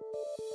you